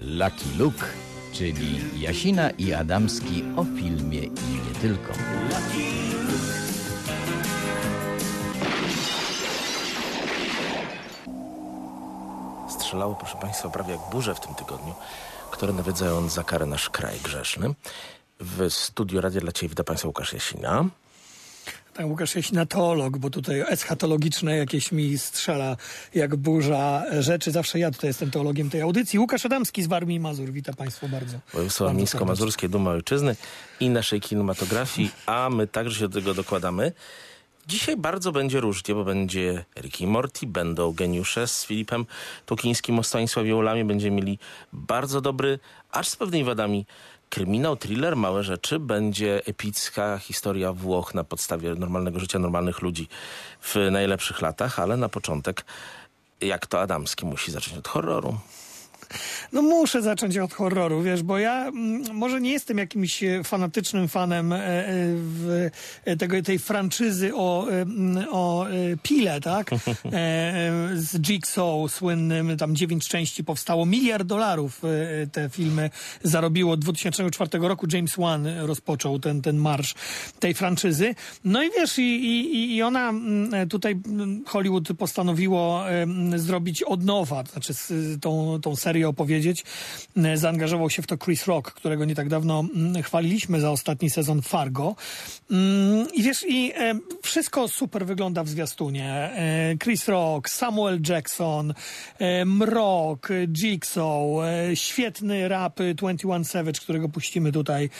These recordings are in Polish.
Lucky Luke, czyli Jasina i Adamski o filmie i nie tylko. Strzelało, proszę Państwa, prawie jak burze w tym tygodniu, które nawiedzają za karę nasz kraj grzeszny. W studiu Radia dla Ciebie witam Państwa Łukasz Jasina. Tak, Łukasz Jasina teolog, bo tutaj eschatologiczne jakieś mi strzela jak burza rzeczy. Zawsze ja tutaj jestem teologiem tej audycji. Łukasz Adamski z Warmii i Mazur. Witam Państwa bardzo. Województwo bardzo Miejsko-Mazurskie, Duma Ojczyzny i naszej kinematografii, a my także się do tego dokładamy. Dzisiaj bardzo będzie różnie, bo będzie Ricky i Morty, będą geniusze z Filipem Tukińskim o Stanisławie Ulamie. Będziemy mieli bardzo dobry, aż z pewnymi wadami, kryminał, thriller, małe rzeczy. Będzie epicka historia Włoch na podstawie normalnego życia normalnych ludzi w najlepszych latach, ale na początek, jak to Adamski, musi zacząć od horroru. No muszę zacząć od horroru, wiesz, bo ja mm, może nie jestem jakimś e, fanatycznym fanem e, e, w, e, tego, tej franczyzy o, o Pile, tak? E, z Jigsaw słynnym, tam dziewięć części powstało, miliard dolarów te filmy zarobiło. Od 2004 roku James Wan rozpoczął ten, ten marsz tej franczyzy. No i wiesz, i, i, i ona mm, tutaj mm, Hollywood postanowiło zrobić od nowa, znaczy tą, tą serię opowiedzieć. E, Zaangażował się w to Chris Rock, którego nie tak dawno mm, chwaliliśmy za ostatni sezon Fargo. Mm, I wiesz, i e, wszystko super wygląda w zwiastunie. E, Chris Rock, Samuel Jackson, Mrok, Jigsaw, świetny rap e, 21 Savage, którego puścimy tutaj,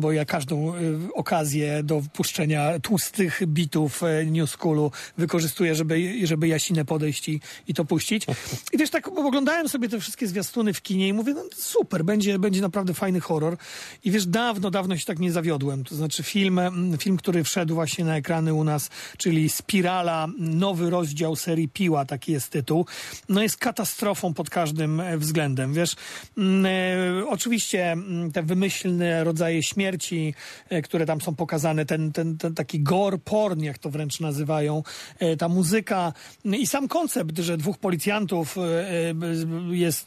bo ja każdą okazję do puszczenia tłustych bitów New Schoolu wykorzystuję, żeby, żeby Jasinę podejść i, i to puścić. I wiesz, tak oglądałem sobie te wszystkie zwiastuny w kinie i mówię, no super, będzie, będzie naprawdę fajny horror. I wiesz, dawno, dawno się tak nie zawiodłem. To znaczy film, mm, film, który wszedł właśnie na ekrany u nas, czyli Spirala, nowy rozdział serii Piła, taki jest tytuł. No jest katastrofą pod każdym e, względem, wiesz. Mm, e, oczywiście mm, te wymyślne rodzaje śmierci, e, które tam są pokazane, ten, ten, ten taki gore porn, jak to wręcz nazywają, ta muzyka i sam koncept, że dwóch policjantów e,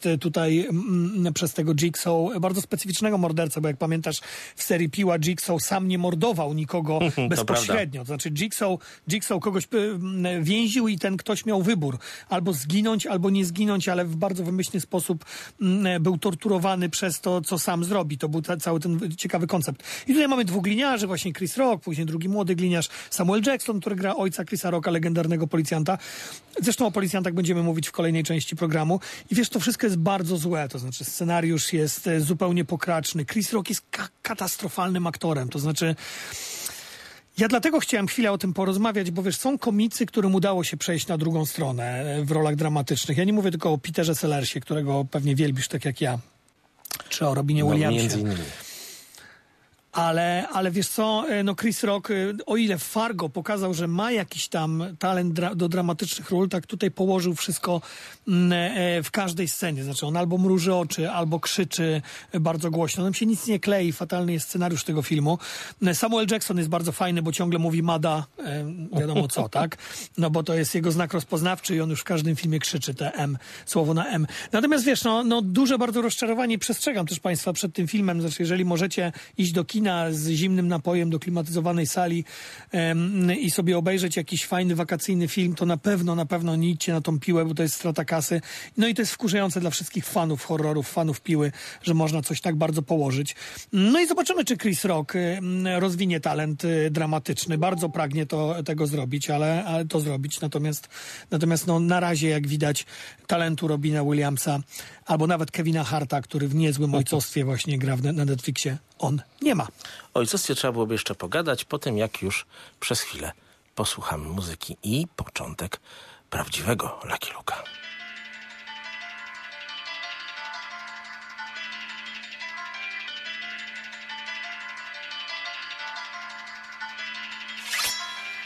jest tutaj mm, przez tego Jigsaw bardzo specyficznego mordercę, bo jak pamiętasz w serii Piła Jigsaw sam nie mordował nikogo bezpośrednio. To znaczy Jigsaw, Jigsaw kogoś y, mm, więził i ten ktoś miał wybór. Albo zginąć, albo nie zginąć, ale w bardzo wymyślny sposób mm, był torturowany przez to, co sam zrobi. To był ta, cały ten ciekawy koncept. I tutaj mamy dwóch gliniarzy, właśnie Chris Rock, później drugi młody gliniarz, Samuel Jackson, który gra ojca Chrisa Rocka, legendarnego policjanta. Zresztą o policjantach będziemy mówić w kolejnej części programu. I wiesz, to wszystko jest bardzo złe. To znaczy scenariusz jest e, zupełnie pokraczny. Chris Rock jest ka- katastrofalnym aktorem. To znaczy ja dlatego chciałem chwilę o tym porozmawiać, bo wiesz, są komicy, którym udało się przejść na drugą stronę e, w rolach dramatycznych. Ja nie mówię tylko o Peterze Sellersie, którego pewnie wielbisz tak jak ja, czy o Robinie No, Williamsie. między innymi. Ale, ale wiesz co, e, no Chris Rock, e, o ile Fargo pokazał, że ma jakiś tam talent dra do dramatycznych ról, tak tutaj położył wszystko mm, e, w każdej scenie. Znaczy on albo mruży oczy, albo krzyczy bardzo głośno. Nam się nic nie klei, fatalny jest scenariusz tego filmu. Samuel Jackson jest bardzo fajny, bo ciągle mówi Mada, wiadomo co, tak? No bo to jest jego znak rozpoznawczy i on już w każdym filmie krzyczy te M, słowo na M. Natomiast wiesz, no, no duże bardzo rozczarowanie przestrzegam też Państwa przed tym filmem. Znaczy, jeżeli możecie iść do kina z zimnym napojem do klimatyzowanej sali i sobie obejrzeć jakiś fajny wakacyjny film, to na pewno, na pewno nie idźcie na tą piłę, bo to jest strata kasy. No i to jest wkurzające dla wszystkich fanów horrorów, fanów piły, że można coś tak bardzo położyć. No i zobaczymy, czy Chris Rock rozwinie talent y, dramatyczny. Bardzo pragnie to, tego zrobić, ale, ale to zrobić. Natomiast, natomiast no, na razie, jak widać, talentu Robina Williamsa albo nawet Kevina Harta, który w niezłym ojcostwie właśnie gra w, na Netflixie, on nie ma. O ojcostwie trzeba byłoby jeszcze pogadać, po tym jak już przez chwilę posłuchamy muzyki i początek prawdziwego Lucky Luka.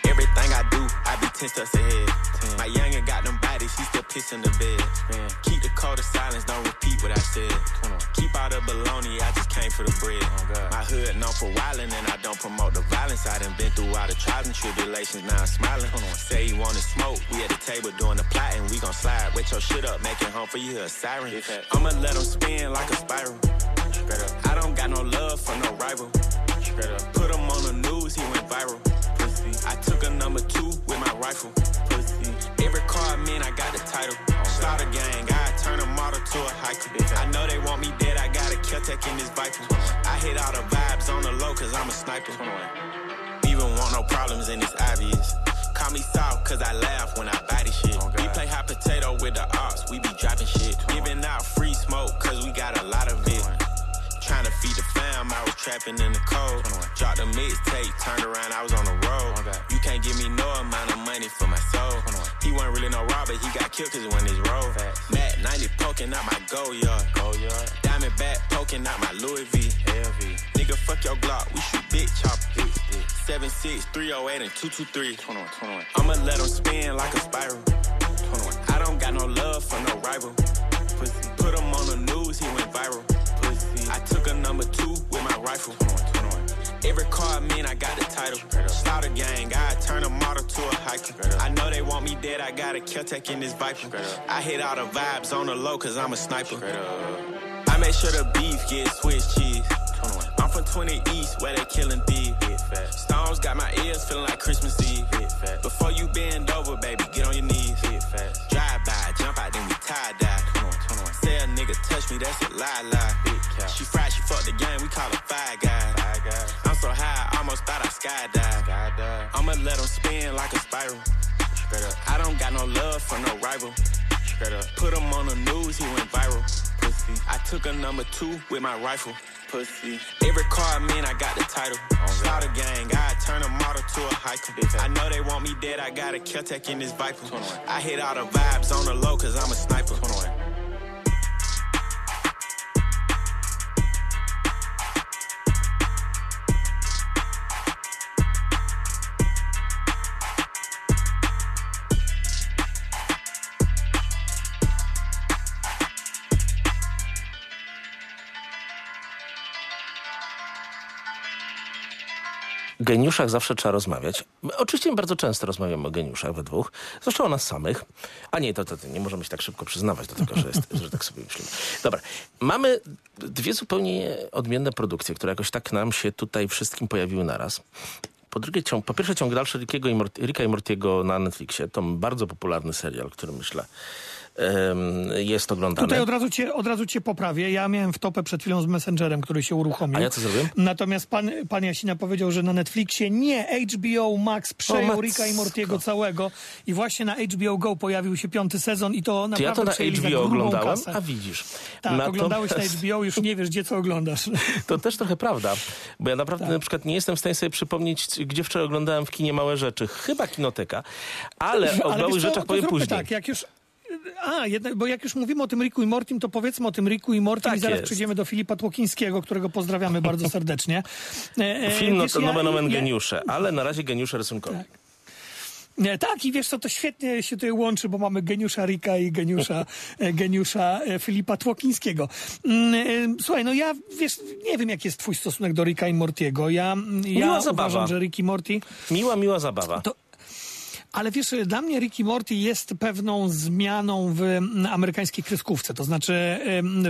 Everything I do, I be ten steps ahead. My youngin' got them bodies, he still pissing the bed. Keep the code of silence, don't repeat what I said. Keep out the baloney, I just came for the bread. My hood known for wildin', and I don't promote the violence. I done been through all the trials and tribulations, now I'm smiling. Say you wanna smoke, we at the table doing the plotting. We gon' slide, wet your shit up, make it home for you, a siren. I'ma let them spin like a spiral. I don't got no love for no rival. Put him on the news, he went viral. I took a number two with my rifle. Every car I'm I got the title. Start a gang, I turn a model to a hiker. I know they want me dead, I got a Keltec in this Viper. I hit all the vibes on the low, cause I'm a sniper. We even want no problems, and it's obvious. Call me soft, cause I laugh when I this shit. We play hot potato with the ops, we be dropping shit. Giving out free smoke, cause we got a lot of it. Trying to feed the fam, I was trapping in the cold. Dropped a mixtape, turned robber, he got killed cause it went his road. Matt 90 poking out my go yard. Diamond back poking out my Louis V. Nigga, fuck your Glock, we shoot big chopper. 76, 308, and 223. I'ma let him spin like a spiral. I don't got no love for no rival. Pussy. Put him on the news, he went viral. Pussy. I took a number two with my rifle. Every car I'm I got the title. Slaughter gang, I turn a model to a hiker. I know they want me dead, I got a Keltec in this Viper. I hit all the vibes on the low, cause I'm a sniper. I make sure the beef gets Swiss cheese. I'm from 20 East, where they killing thieves. Stones got my ears feeling like Christmas Eve. Before you bend over, baby, get on your knees. Drive by, jump out, then we tie dye. Say a nigga touch me, that's a lie lie. She fried, she fucked the game, we call her five guys. I skydive. I'ma let him spin like a spiral. I don't got no love for no rival. Put him on the news, he went viral. I took a number two with my rifle. Pussy. Every car I'm in, I got the title. Slaughter gang, I turn a model to a hiker. I know they want me dead, I got a Keltec in this Viper. I hit all the vibes on the low, cause I'm a sniper. Geniuszach zawsze trzeba rozmawiać. My oczywiście bardzo często rozmawiamy o geniuszach we dwóch, zresztą o nas samych. A nie, to, to, to nie możemy się tak szybko przyznawać do tego, że, jest, że tak sobie myślimy. Dobra, mamy dwie zupełnie odmienne produkcje, które jakoś tak nam się tutaj wszystkim pojawiły naraz. Po drugie, ciąg, po pierwsze ciąg dalszy Rickiego i Ricka i Mortiego na Netflixie. To bardzo popularny serial, który myślę jest oglądany. Tutaj od razu, cię, od razu cię poprawię. Ja miałem w topę przed chwilą z Messengerem, który się uruchomił. A ja co zrobiłem? Natomiast pan, pan Jasina powiedział, że na Netflixie nie, HBO Max przejął Ricka i Mortiego całego i właśnie na HBO Go pojawił się piąty sezon i to naprawdę ja to na HBO oglądałem, kasę. a widzisz. Tak, Natomiast... oglądałeś na HBO, już nie wiesz, gdzie co oglądasz. To też trochę prawda, bo ja naprawdę tak. na przykład nie jestem w stanie sobie przypomnieć, gdzie wczoraj oglądałem w kinie małe rzeczy. Chyba kinoteka, ale o małych rzeczach powiem później. tak, jak już a, jednak, bo jak już mówimy o tym Riku i Mortim, to powiedzmy o tym Riku i Mortim tak i zaraz jest. przejdziemy do Filipa Tłokińskiego, którego pozdrawiamy bardzo serdecznie. E, e Film no to ja, nomen omen ja, geniusze, ale na razie geniusze rysunkowe. Tak. Nie, tak, i wiesz co, to świetnie się tutaj łączy, bo mamy geniusza Rika i geniusza, e, geniusza e, Filipa Tłokińskiego. Mm, słuchaj, no ja, wiesz, nie wiem, jaki jest twój stosunek do Rika i Mortiego. Ja, ja uważam, zabawa. że Rick i Morty... Miła, miła zabawa. To, ale wiesz, dla mnie Ricky Morty jest pewną zmianą w amerykańskiej kreskówce. To znaczy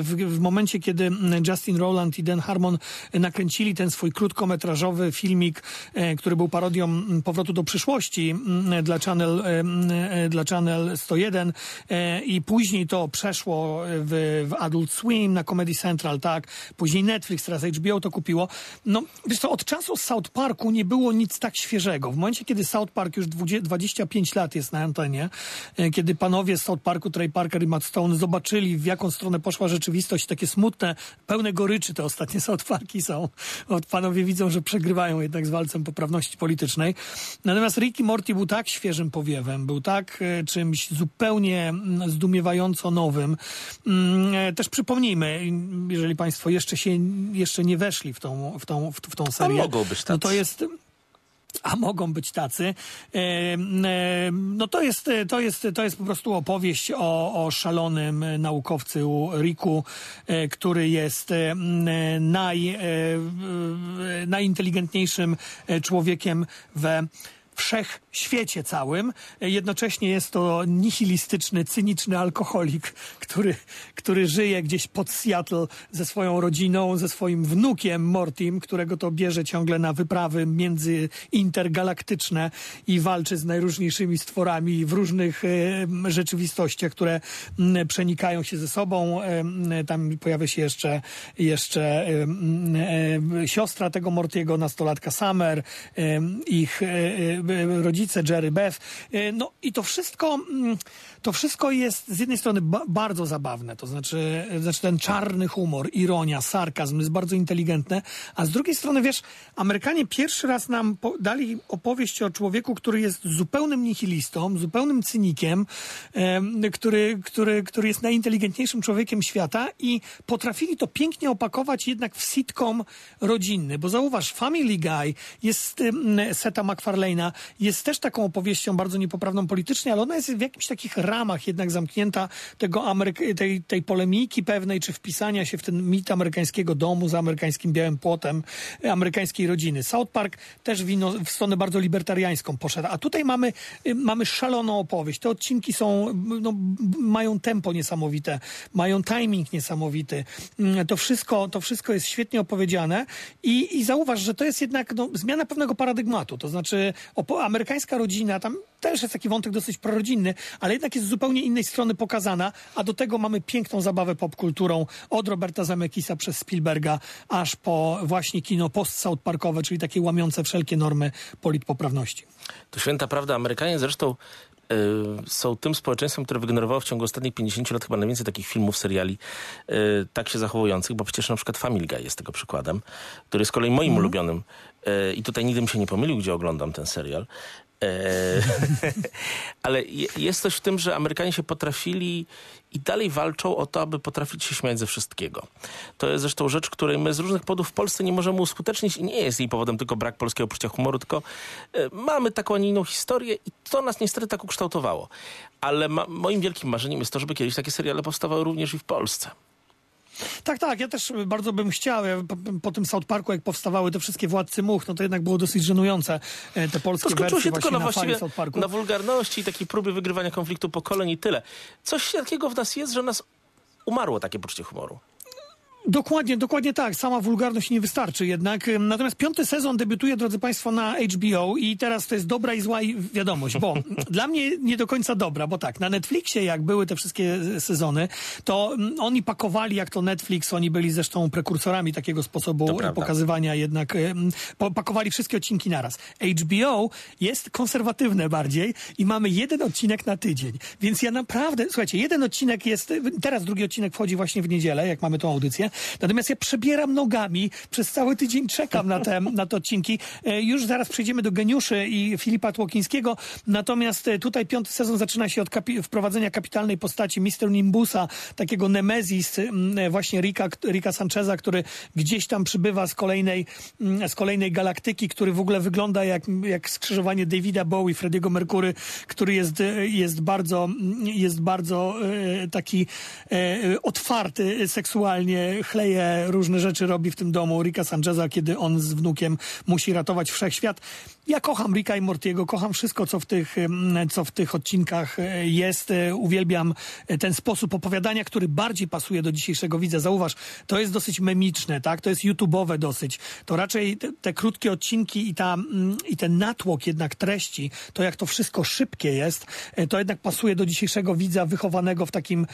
w, w momencie, kiedy Justin Rowland i Dan Harmon nakręcili ten swój krótkometrażowy filmik, e, który był parodią powrotu do przyszłości mm, dla Channel, e, dla Channel 101 e, i później to przeszło w, w Adult Swim, na Comedy Central, tak. Później Netflix, teraz HBO to kupiło. No, wiesz co, od czasu South Parku nie było nic tak świeżego. W momencie, kiedy South Park już 20 25 lat jest na antenie, e, kiedy panowie z South Parku, Trey Parker i Matt Stone zobaczyli, w jaką stronę poszła rzeczywistość, takie smutne, pełne goryczy te ostatnie South Parki są. Od panowie widzą, że przegrywają jednak z walcem poprawności politycznej. Natomiast Ricky Morty był tak świeżym powiewem, był tak e, czymś zupełnie mm, zdumiewająco nowym. Mm, e, też przypomnijmy, jeżeli państwo jeszcze się, jeszcze nie weszli w tą, w tą, w, w tą serię. Tak. No to jest a mogą być tacy. E, e, no to jest, to jest, to jest po prostu opowieść o, o szalonym naukowcu Riku, e, który jest naj, najinteligentniejszym człowiekiem we wszechświecie całym. Jednocześnie jest to nihilistyczny, cyniczny alkoholik, który, który żyje gdzieś pod Seattle ze swoją rodziną, ze swoim wnukiem Mortim, którego to bierze ciągle na wyprawy międzyintergalaktyczne i walczy z najróżniejszymi stworami w różnych e, rzeczywistościach, które przenikają się ze sobą. E, tam pojawia się jeszcze, jeszcze e, siostra tego Mortiego, nastolatka Summer, ich rodzice Jerry Beth. E, no i to wszystko, mm, to wszystko jest z jednej strony ba bardzo zabawne, to znaczy, znaczy ten czarny humor, ironia, sarkazm jest bardzo inteligentne, a z drugiej strony, wiesz, Amerykanie pierwszy raz nam dali opowieść o człowieku, który jest zupełnym nihilistą, zupełnym cynikiem, który, który, który jest najinteligentniejszym człowiekiem świata i potrafili to pięknie opakować jednak w sitcom rodzinny, bo zauważ, Family Guy jest Seta MacFarlane'a, jest też taką opowieścią bardzo niepoprawną politycznie, ale ona jest w jakimś takich ramach jednak zamknięta tego Ameryk- tej, tej polemiki pewnej, czy wpisania się w ten mit amerykańskiego domu z amerykańskim białym płotem, amerykańskiej rodziny. South Park też w stronę bardzo libertariańską poszedł, a tutaj mamy, y, mamy szaloną opowieść. Te odcinki są, no, mają tempo niesamowite, mają timing niesamowity. Mm, to wszystko, to wszystko jest świetnie opowiedziane i, i zauważ, że to jest jednak no, zmiana pewnego paradygmatu. To znaczy amerykańska rodzina, tam też jest taki wątek dosyć prorodzinny, ale jednak jest z zupełnie innej strony pokazana, a do tego mamy piękną zabawę popkulturą od Roberta Zemeckisa przez Spielberga, aż po właśnie kino post-South Parkowe, czyli takie łamiące wszelkie normy politpoprawności. To święta prawda. Amerykanie zresztą są tym społeczeństwem, które wygenerowało w ciągu ostatnich 50 lat chyba najwięcej takich filmów, seriali y, tak się zachowujących, bo przecież na przykład Family Guy jest tego przykładem, który jest z kolei moim mm. ulubionym y, i tutaj nigdy mi się nie pomylił, gdzie oglądam ten serial. Ale jest coś w tym, że Amerykanie się potrafili i dalej walczą o to, aby potrafić się śmiać ze wszystkiego. To jest zresztą rzecz, której my z różnych powodów w Polsce nie możemy uskutecznić i nie jest jej powodem tylko brak polskiego poczucia humoru, tylko e, mamy taką, a nie inną historię i to nas niestety tak ukształtowało. Ale moim wielkim marzeniem jest to, żeby kiedyś takie seriale powstawały również i w Polsce. Tak, tak, ja też bardzo bym chciał. Po, po, tym South Parku, jak powstawały te wszystkie Władcy Much, no to jednak było dosyć żenujące e, te polskie to wersje się tylko na, właściwie na wulgarności i takiej próby wygrywania konfliktu pokoleń i tyle. Coś takiego w nas jest, że nas umarło takie poczucie humoru. Dokładnie, dokładnie tak. Sama wulgarność nie wystarczy jednak. Natomiast piąty sezon debiutuje, drodzy Państwo, na HBO i teraz to jest dobra i zła wiadomość, bo dla mnie nie do końca dobra, bo tak, na Netflixie jak były te wszystkie sezony, to mm, oni pakowali jak to Netflix, oni byli zresztą prekursorami takiego sposobu pokazywania jednak, pakowali wszystkie odcinki naraz. HBO jest konserwatywne bardziej i mamy jeden odcinek na tydzień, więc ja naprawdę, słuchajcie, jeden odcinek jest, teraz drugi odcinek wchodzi właśnie w niedzielę, jak mamy tą audycję, Natomiast ja przebieram nogami, przez cały tydzień czekam na te, na te odcinki. E, już zaraz przejdziemy do geniuszy i Filipa Tłokińskiego, natomiast e, tutaj piąty sezon zaczyna się od kapi wprowadzenia kapitalnej postaci Mr. Nimbusa, takiego Nemezis e, właśnie Rika, Rika Sancheza, który gdzieś tam przybywa z kolejnej, z kolejnej galaktyki, który w ogóle wygląda jak, jak skrzyżowanie Davida Bowie, Frediego Mercury, który jest, jest bardzo, jest bardzo taki otwarty seksualnie, chleje, różne rzeczy robi w tym domu Rika Sancheza, kiedy on z wnukiem musi ratować wszechświat. Ja kocham Rika i Mortiego, kocham wszystko, co w tych, co w tych odcinkach e, jest. E, uwielbiam e, ten sposób opowiadania, który bardziej pasuje do dzisiejszego widza. Zauważ, to jest dosyć memiczne, tak? To jest YouTube'owe dosyć. To raczej te, te krótkie odcinki i, ta, i ten natłok jednak treści, to jak to wszystko szybkie jest, to jednak pasuje do dzisiejszego widza wychowanego w takim,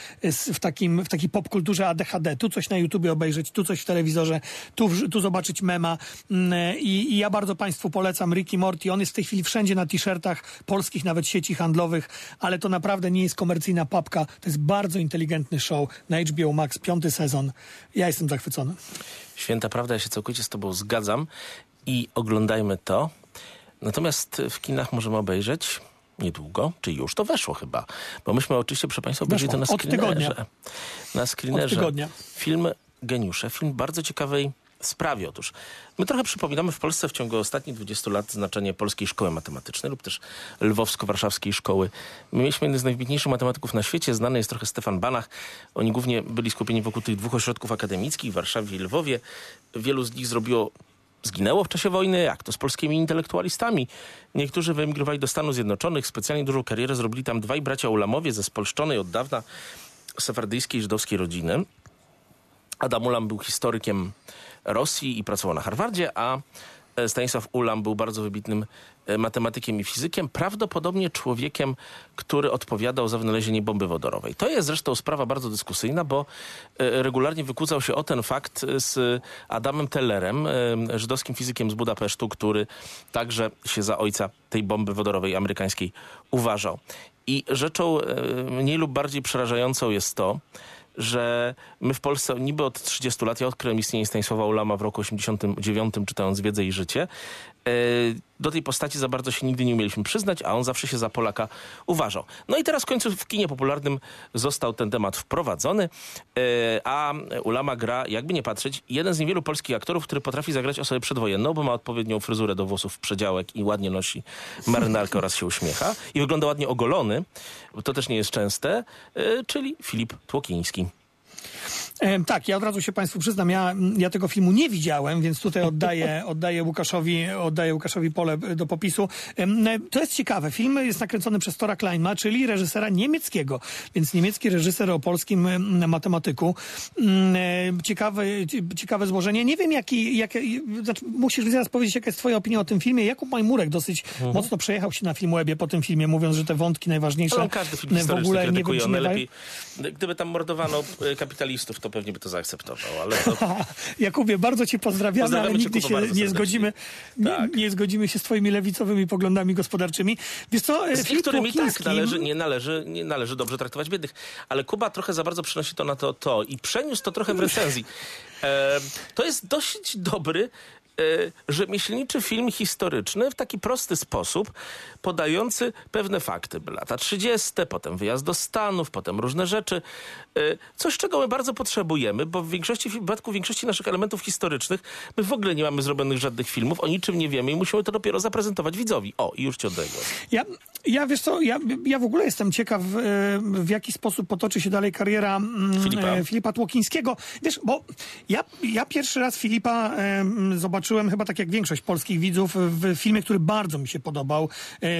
w takim, w takiej popkulturze ADHD. Tu coś na YouTubie obejrzeć, tu coś w telewizorze, tu, tu zobaczyć mema. I, I ja bardzo Państwu polecam Ricky Morty. On jest w tej chwili wszędzie na t-shirtach polskich, nawet sieci handlowych, ale to naprawdę nie jest komercyjna papka. To jest bardzo inteligentny show na HBO Max, piąty sezon. Ja jestem zachwycony. Święta prawda, ja się całkowicie z tobą zgadzam i oglądajmy to. Natomiast w kinach możemy obejrzeć niedługo, czy już to weszło chyba, bo myśmy oczywiście, proszę Państwa, obejrzeli to na screenerze. Na screenerze. Film Geniusze, film bardzo ciekawej sprawie. Otóż my trochę przypominamy w Polsce w ciągu ostatnich 20 lat znaczenie Polskiej Szkoły Matematycznej lub też Lwowsko-Warszawskiej Szkoły. My mieliśmy jeden z najwybitniejszych matematyków na świecie, znany jest trochę Stefan Banach. Oni głównie byli skupieni wokół tych dwóch ośrodków akademickich w Warszawie i Lwowie. Wielu z nich zrobiło zginęło w czasie wojny, jak to z polskimi intelektualistami. Niektórzy wyemigrowali do Stanów Zjednoczonych, specjalnie dużą karierę zrobili tam dwaj bracia Ulamowie ze spolszczonej od dawna sefardyjskiej żydowskiej rodziny. Adam Ulam był historykiem Rosji i pracował na Harvardzie, a e, Stanisław Ulam był bardzo wybitnym e, matematykiem i fizykiem, prawdopodobnie człowiekiem, który odpowiadał za wynalezienie bomby wodorowej. To jest zresztą sprawa bardzo dyskusyjna, bo e, regularnie wykłócał się o ten fakt z Adamem Tellerem, żydowskim fizykiem z Budapesztu, który także się za ojca tej bomby wodorowej amerykańskiej uważał. I rzeczą mniej lub bardziej przerażającą jest to, że my w Polsce niby od 30 lat, ja odkryłem istnienie Stanisława Ulama w roku 89, czytając Wiedzę i Życie, e, do tej postaci za bardzo się nigdy nie umieliśmy przyznać, a on zawsze się za Polaka uważał. No i teraz w końcu w kinie popularnym został ten temat wprowadzony, e, a Ulama gra, jakby nie patrzeć, jeden z niewielu polskich aktorów, który potrafi zagrać osobę przedwojenną, bo ma odpowiednią fryzurę do włosów w przedziałek i ładnie nosi marynarkę oraz się uśmiecha i wygląda ładnie ogolony, to też nie jest częste, e, czyli Filip Tłokiński. E, tak, ja od razu się Państwu przyznam, ja, ja tego filmu nie widziałem, więc tutaj oddaję, oddaję, Łukaszowi, oddaję Łukaszowi pole do popisu. E, to jest ciekawe. Film jest nakręcony przez Tora Kleinma, czyli reżysera niemieckiego, więc niemiecki reżyser o polskim e, matematyku. Ciekawe, ciekawe złożenie. Nie wiem, jaki, jak, znaczy, musisz zaraz powiedzieć, jaka jest Twoja opinia o tym filmie. Jakub Majmurek dosyć mhm. mocno przejechał się na Filmwebie po tym filmie, mówiąc, że te wątki najważniejsze no, każdy film w ogóle nie wybrzmiewają. Lepiej, gdyby tam mordowano kapitalistów, to pewnie by to zaakceptował, ale to... Jakubie, bardzo cię pozdrawiamy, pozdrawiamy ale nigdy się nie zgodzimy, tak. nie, nie, zgodzimy się z twoimi lewicowymi poglądami gospodarczymi. Wiesz co, z niektórymi tak należy, nie, należy, nie należy dobrze traktować biednych, ale Kuba trochę za bardzo przynosi to na to, to i przeniósł to trochę w recenzji. E, to jest dosyć dobry E, rzemieślniczy film historyczny w taki prosty sposób, podający pewne fakty. Lata 30., potem wyjazd do Stanów, potem różne rzeczy. E, coś, czego my bardzo potrzebujemy, bo w większości, w przypadku większości naszych elementów historycznych my w ogóle nie mamy zrobionych żadnych filmów, o niczym nie wiemy i musimy to dopiero zaprezentować widzowi. O, i już ci oddaję. Ja, ja wiesz co, ja, ja w ogóle jestem ciekaw, e, w jaki sposób potoczy się dalej kariera mm, Filipa, Filipa Tłokińskiego. Wiesz, bo ja, ja pierwszy raz Filipa zobaczyłem zobaczyłem chyba tak jak większość polskich widzów w filmie, który bardzo mi się podobał.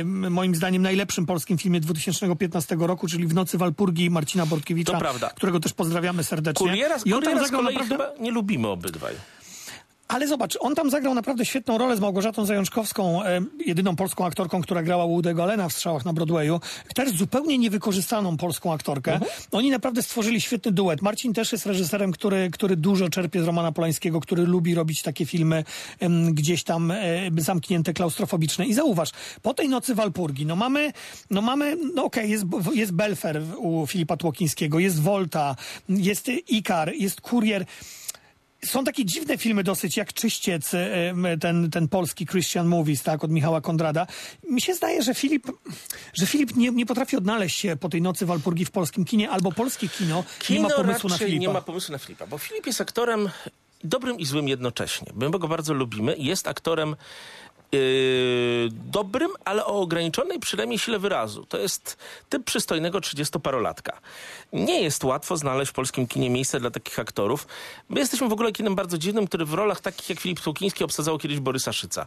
Moim zdaniem najlepszym polskim filmie 2015 roku, czyli W nocy Walpurgi Marcina Bortkiewicza, którego też pozdrawiamy serdecznie. Kuriera, I on tam zagrał naprawdę... nie lubimy obydwaj. Ale zobacz, on tam zagrał naprawdę świetną rolę z Małgorzatą Zajączkowską, e, jedyną polską aktorką, która grała Łudego Allena w Strzałach na Broadwayu. Też zupełnie niewykorzystaną polską aktorkę. Mhm. Oni naprawdę stworzyli świetny duet. Marcin też jest reżyserem, który, który dużo czerpie z Romana Polańskiego, który lubi robić takie filmy gdzieś tam e, zamknięte, klaustrofobiczne. I zauważ, po tej nocy Walpurgi, no mamy, no mamy, no okej, okay, jest, jest Belfer u Filipa Tłokińskiego, jest Volta, jest Ikar, jest Kurier są takie dziwne filmy dosyć, jak Czyściec, ten, ten polski Christian Movies, tak, od Michała Kondrada. Mi się zdaje, że Filip, że Filip nie, nie potrafi odnaleźć się po tej nocy Walpurgi w polskim kinie, albo polskie kino, kino nie ma pomysłu na Filipa. nie ma pomysłu na Filipa, bo Filip jest aktorem dobrym i złym jednocześnie. My go bardzo lubimy. Jest aktorem dobrym, ale o ograniczonej przynajmniej sile wyrazu. To jest typ przystojnego trzydziestoparolatka. Nie jest łatwo znaleźć w polskim kinie miejsce dla takich aktorów. My jesteśmy w ogóle kinem bardzo dziwnym, który w rolach takich jak Filip Tłukiński obsadzał kiedyś Borysa Szyca.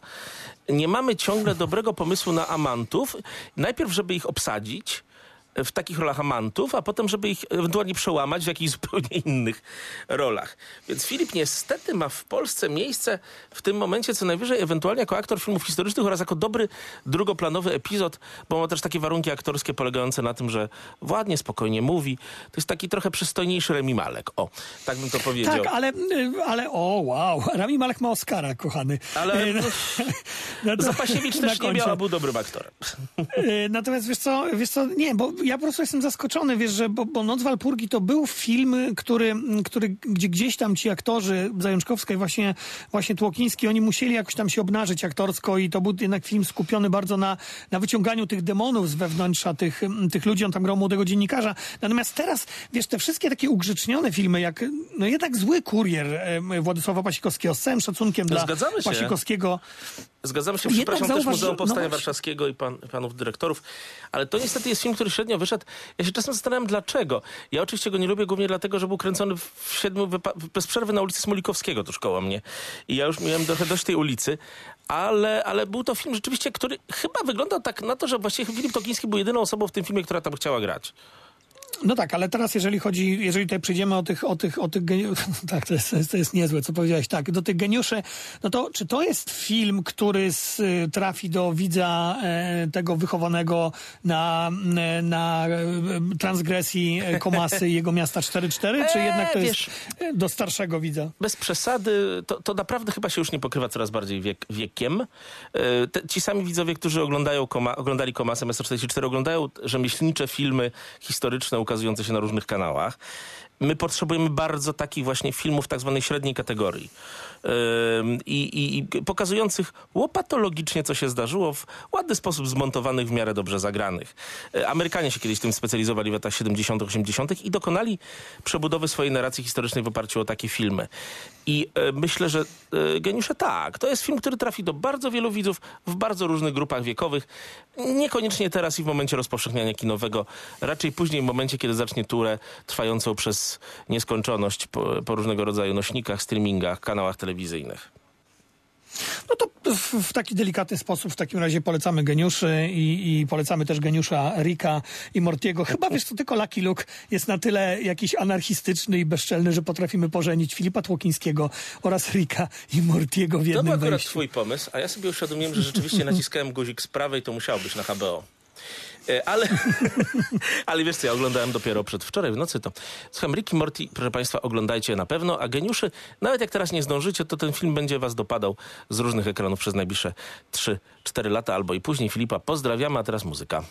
Nie mamy ciągle dobrego pomysłu na amantów. Najpierw, żeby ich obsadzić, w takich rolach amantów, a potem, żeby ich ewentualnie przełamać w jakichś zupełnie innych rolach. Więc Filip niestety ma w Polsce miejsce w tym momencie co najwyżej ewentualnie jako aktor filmów historycznych oraz jako dobry drugoplanowy epizod, bo ma też takie warunki aktorskie polegające na tym, że ładnie, spokojnie mówi. To jest taki trochę przystojniejszy Remi Malek. O, tak bym to powiedział. Tak, ale, ale o wow, Remi Malek ma Oscara, kochany. Ale e, no, no Zapasiewicz też nie miał, a był dobrym aktorem. E, natomiast wiesz co, wiesz co, nie, bo ja po prostu jestem zaskoczony, wiesz, że, bo, bo Noc Walpurgi to był film, który, który, gdzie gdzieś tam ci aktorzy, Zajączkowska i właśnie, właśnie Tłokiński, oni musieli jakoś tam się obnażyć aktorsko i to był jednak film skupiony bardzo na, na wyciąganiu tych demonów z wewnątrza tych, tych ludzi. On tam grał młodego dziennikarza. Natomiast teraz, wiesz, te wszystkie takie ugrzecznione filmy, jak no jednak Zły Kurier Władysława Pasikowskiego, z całym szacunkiem dla Zgadzamy się. Pasikowskiego. Zgadzamy się, przepraszam zauważ, też Muzeum no Powstania właśnie. Warszawskiego i pan, panów dyrektorów, ale to niestety jest film, który średnio wyszedł. Ja się czasem zastanawiam dlaczego. Ja oczywiście go nie lubię głównie dlatego, że był kręcony w siedmiu bez przerwy na ulicy Smolikowskiego tuż koło mnie. I ja już miałem trochę dość tej ulicy, ale, ale był to film rzeczywiście, który chyba wyglądał tak na to, że właściwie Filip Tokiński był jedyną osobą w tym filmie, która tam chciała grać. No tak, ale teraz jeżeli chodzi, jeżeli tutaj przejdziemy o tych, o tych, o tych geni- tak, to jest, to jest- niezłe, co powiedziałeś, tak, do tych geniuszy, no to czy to jest film, który z, y, trafi do widza e, tego wychowanego na, e, na e, transgresji e, Komasy i jego miasta 4-4, czy jednak to jest wiesz- do starszego widza? bez przesady, to, to naprawdę chyba się już nie pokrywa coraz bardziej wiek, wiekiem. E, Te, ci sami widzowie, którzy oglądają koma, oglądali Komasę MS-44, oglądają rzemieślnicze filmy historyczne ukazujące się na różnych kanałach. My potrzebujemy bardzo takich właśnie filmów tak zwanej średniej kategorii. I, i, pokazujących łopatologicznie, co się zdarzyło, w ładny sposób zmontowanych, w miarę dobrze zagranych. E, Amerykanie się kiedyś tym specjalizowali w latach 70., 80. i dokonali przebudowy swojej narracji historycznej w oparciu o takie filmy. I e, myślę, że e, Geniusze tak. To jest film, który trafi do bardzo wielu widzów w bardzo różnych grupach wiekowych. Niekoniecznie teraz i w momencie rozpowszechniania kinowego. Raczej później w momencie, kiedy zacznie turę trwającą przez nieskończoność po, po różnego rodzaju nośnikach, streamingach, kanałach telewizyjnych. No to w, taki delikatny sposób w takim razie polecamy geniuszy i, i polecamy też geniusza Rika i Mortiego. Chyba wiesz, to tylko Lucky Luke jest na tyle jakiś anarchistyczny i bezczelny, że potrafimy pożenić Filipa Tłokińskiego oraz Rika i Mortiego w To był jednym akurat wejściu. twój pomysł, a ja sobie uświadomiłem, że rzeczywiście naciskałem guzik z prawej, to musiało być na HBO. E, Ale, ale wiesz co, ja oglądałem dopiero przedwczoraj w nocy to. Słucham, Rick i Morty, proszę Państwa, oglądajcie na pewno, a Geniuszy, nawet jak teraz nie zdążycie, to ten film będzie Was dopadał z różnych ekranów przez najbliższe 3-4 lata albo i później. Filipa, pozdrawiamy, a teraz muzyka.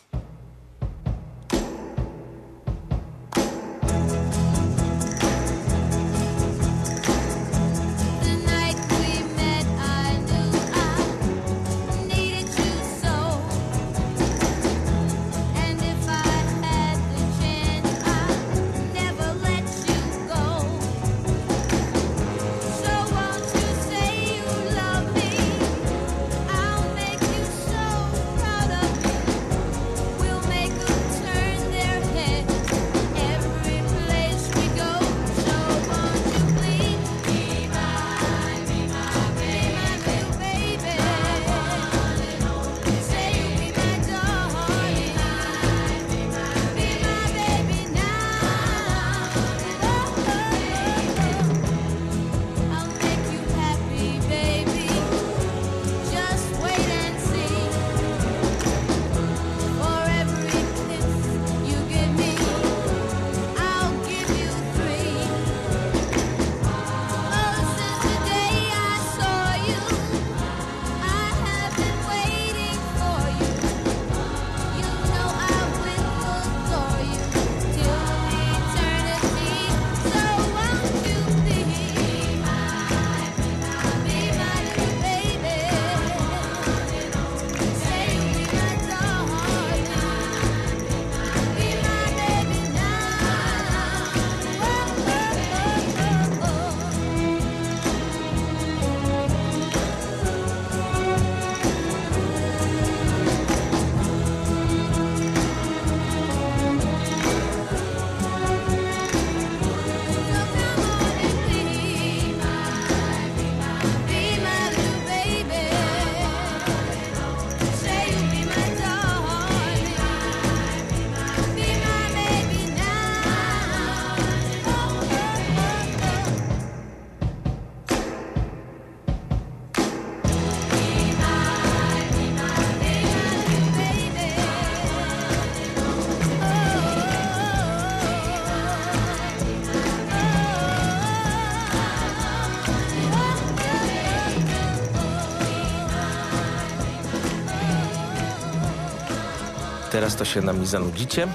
Teraz to się nami zanudzicie.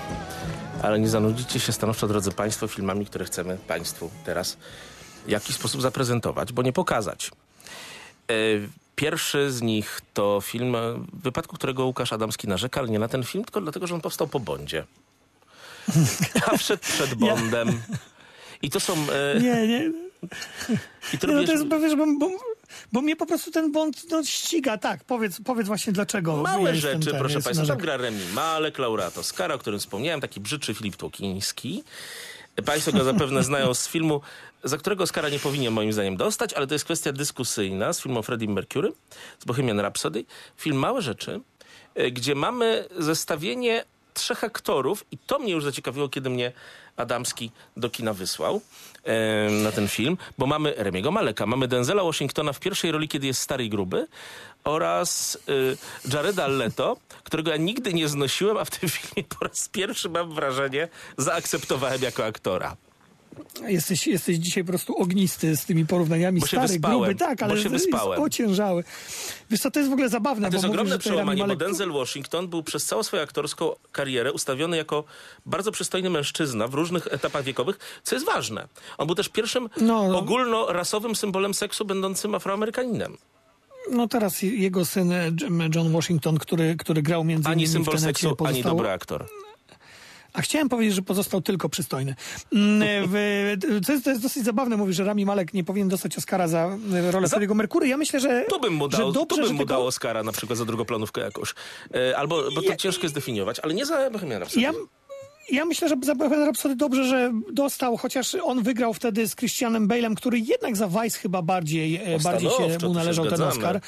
ale nie zanudzicie się stanowczo, drodzy Państwo, filmami, które chcemy Państwu teraz w jakiś sposób zaprezentować, bo nie pokazać. E, Pierwszy z nich to film, e, w wypadku którego Łukasz Adamski narzeka, ale nie na ten film, tylko dlatego, że on powstał po Bondzie. A wszedł przed Bondem. I to są... e, Nie, nie. I to Nie, no to jest, bo, wiesz, bo, bo, bo mnie po prostu ten błąd no, ściga. Tak, powiedz, powiedz właśnie dlaczego. Małe rzeczy, ten, proszę Państwa. Tam gra Remi Malek, laureat Oscara, o którym wspomniałem, taki brzyczy Filip Tłokiński. Państwo go zapewne znają z filmu, za którego Oscara nie powinien moim zdaniem dostać, ale to jest kwestia dyskusyjna z filmu Freddie Mercury, z Bohemian Rhapsody. Film Małe Rzeczy, e, gdzie mamy zestawienie trzech aktorów i to mnie już zaciekawiło, kiedy mnie Adamski do kina wysłał na ten film, bo mamy Remiego Maleka, mamy Denzela Washingtona w pierwszej roli, kiedy jest stary i gruby oraz y, Jareda Leto, którego ja nigdy nie znosiłem, a w tym filmie po raz pierwszy mam wrażenie zaakceptowałem jako aktora. Jesteś, jesteś dzisiaj po prostu ognisty z tymi porównaniami. Bo Stary, wyspałem, gruby, tak, bo ale się jest wyspałem. ociężały. Wiesz co, to jest w ogóle zabawne, To jest mówisz, ogromne Rami przełamanie, bo. Denzel Washington był przez całą swoją aktorską karierę ustawiony jako bardzo przystojny mężczyzna w różnych etapach wiekowych, co jest ważne. On był też pierwszym No, no. ogólnorasowym symbolem seksu będącym afroamerykaninem. No teraz jego syn e, John Washington, który, który grał między Ani innymi symbol w seksu, ani dobry aktor. A chciałem powiedzieć, że pozostał tylko przystojny. Mm, W, to, jest, to jest dosyć zabawne, mówi, że Rami Malek nie powinien dostać Oscara za e, rolę Za- Mercury. Ja myślę, że, Tu bym mu dał, dobrze, tu bym mu tego- dał Oscara na przykład za drugoplanówkę jakąś. E, albo, bo to Ja- ciężko jest definiować, ale nie za Bohemian Rhapsody. Ja, ja myślę, że za Bohemian Rhapsody dobrze, że dostał, chociaż on wygrał wtedy z Christianem Bale'em, który jednak za Vice chyba bardziej, e, bardziej się mu się należał ten zgadzamy. Oscar.